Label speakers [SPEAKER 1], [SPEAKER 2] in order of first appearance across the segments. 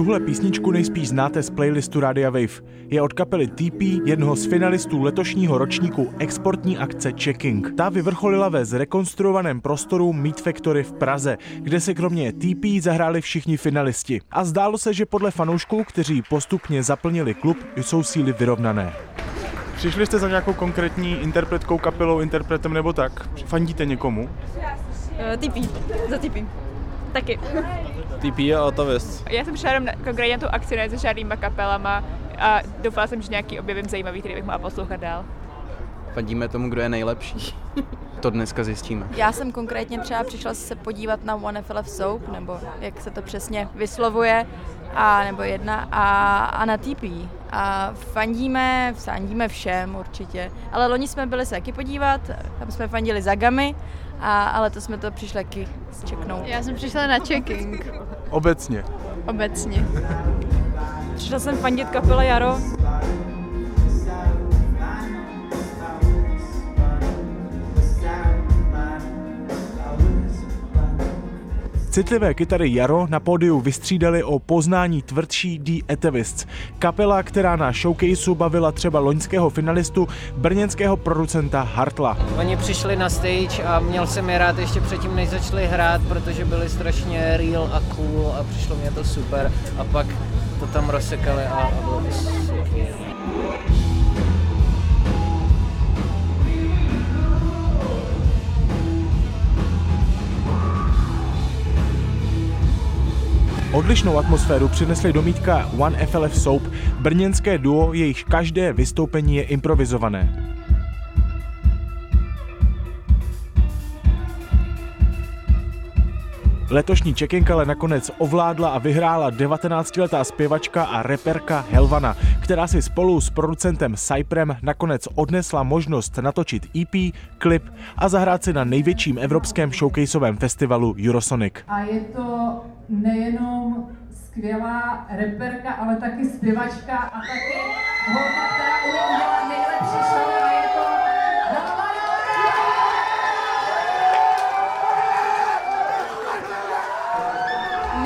[SPEAKER 1] Tuhle písničku nejspíš znáte z playlistu Radia Wave. Je od kapely TP, jednoho z finalistů letošního ročníku exportní akce Checking. Ta vyvrcholila ve zrekonstruovaném prostoru Meat Factory v Praze, kde se kromě TP zahráli všichni finalisti. A zdálo se, že podle fanoušků, kteří postupně zaplnili klub, jsou síly vyrovnané.
[SPEAKER 2] Přišli jste za nějakou konkrétní interpretkou, kapelou, interpretem nebo tak? Fandíte někomu?
[SPEAKER 3] Uh, typí, za typí. Taky.
[SPEAKER 4] TP a Atavist.
[SPEAKER 5] Já jsem šla na, konkrétně na tu akci, ne se žádnýma kapelama a doufala jsem, že nějaký objevím zajímavý, který bych mohla poslouchat dál.
[SPEAKER 4] Fandíme tomu, kdo je nejlepší. to dneska zjistíme.
[SPEAKER 3] Já jsem konkrétně třeba přišla se podívat na One FLF Soap, nebo jak se to přesně vyslovuje, a nebo jedna, a, a na TP. A fandíme, fandíme všem určitě. Ale loni jsme byli se taky podívat, tam jsme fandili za Gamy, a, ale to jsme to přišli taky zčeknout.
[SPEAKER 6] Já jsem přišla na checking.
[SPEAKER 2] Obecně.
[SPEAKER 6] Obecně.
[SPEAKER 3] Přišla jsem fandit kapela Jaro.
[SPEAKER 1] Citlivé kytary Jaro na pódiu vystřídali o poznání tvrdší The Atavists. Kapela, která na showcaseu bavila třeba loňského finalistu brněnského producenta Hartla.
[SPEAKER 7] Oni přišli na stage a měl jsem je rád ještě předtím, než začali hrát, protože byli strašně real a cool a přišlo mě to super a pak to tam rozsekali a, a bylo to super.
[SPEAKER 1] Odlišnou atmosféru přinesli do mítka One FLF Soap, brněnské duo, jejichž každé vystoupení je improvizované. Letošní Čekinka ale nakonec ovládla a vyhrála 19-letá zpěvačka a reperka Helvana, která si spolu s producentem Cyprem nakonec odnesla možnost natočit EP, klip a zahrát si na největším evropském showcaseovém festivalu Eurosonic.
[SPEAKER 8] A je to nejenom skvělá reperka, ale taky zpěvačka a taky holka, která nejlepší show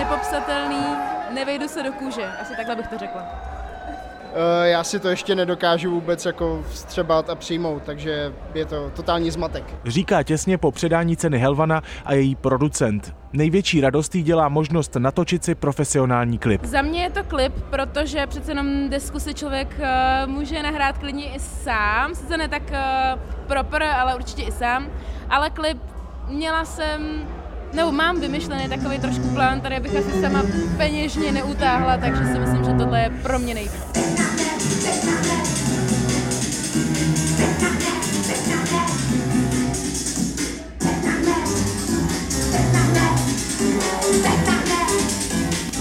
[SPEAKER 6] Nepopsatelný, nevejdu se do kůže, asi takhle bych to řekla.
[SPEAKER 9] Eh, Já si to ještě nedokážu vůbec jako vstřebat a přijmout, takže je to totální zmatek.
[SPEAKER 1] Říká těsně po předání ceny Helvana a její producent. Největší radost jí dělá možnost natočit si profesionální klip.
[SPEAKER 6] Za mě je to klip, protože přece jenom desku si člověk uh, může nahrát klidně i sám, sice ne tak uh, proper, ale určitě i sám, ale klip měla jsem nebo mám vymyšlený takový trošku plán, tady bych asi sama peněžně neutáhla, takže si myslím, že tohle je pro mě nejvíc.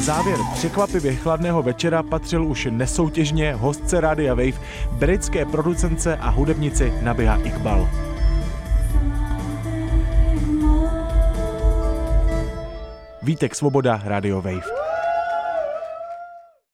[SPEAKER 1] Závěr překvapivě chladného večera patřil už nesoutěžně hostce Rádia Wave, britské producence a hudebnici Nabiha Iqbal. Vítek Svoboda, Radio Wave.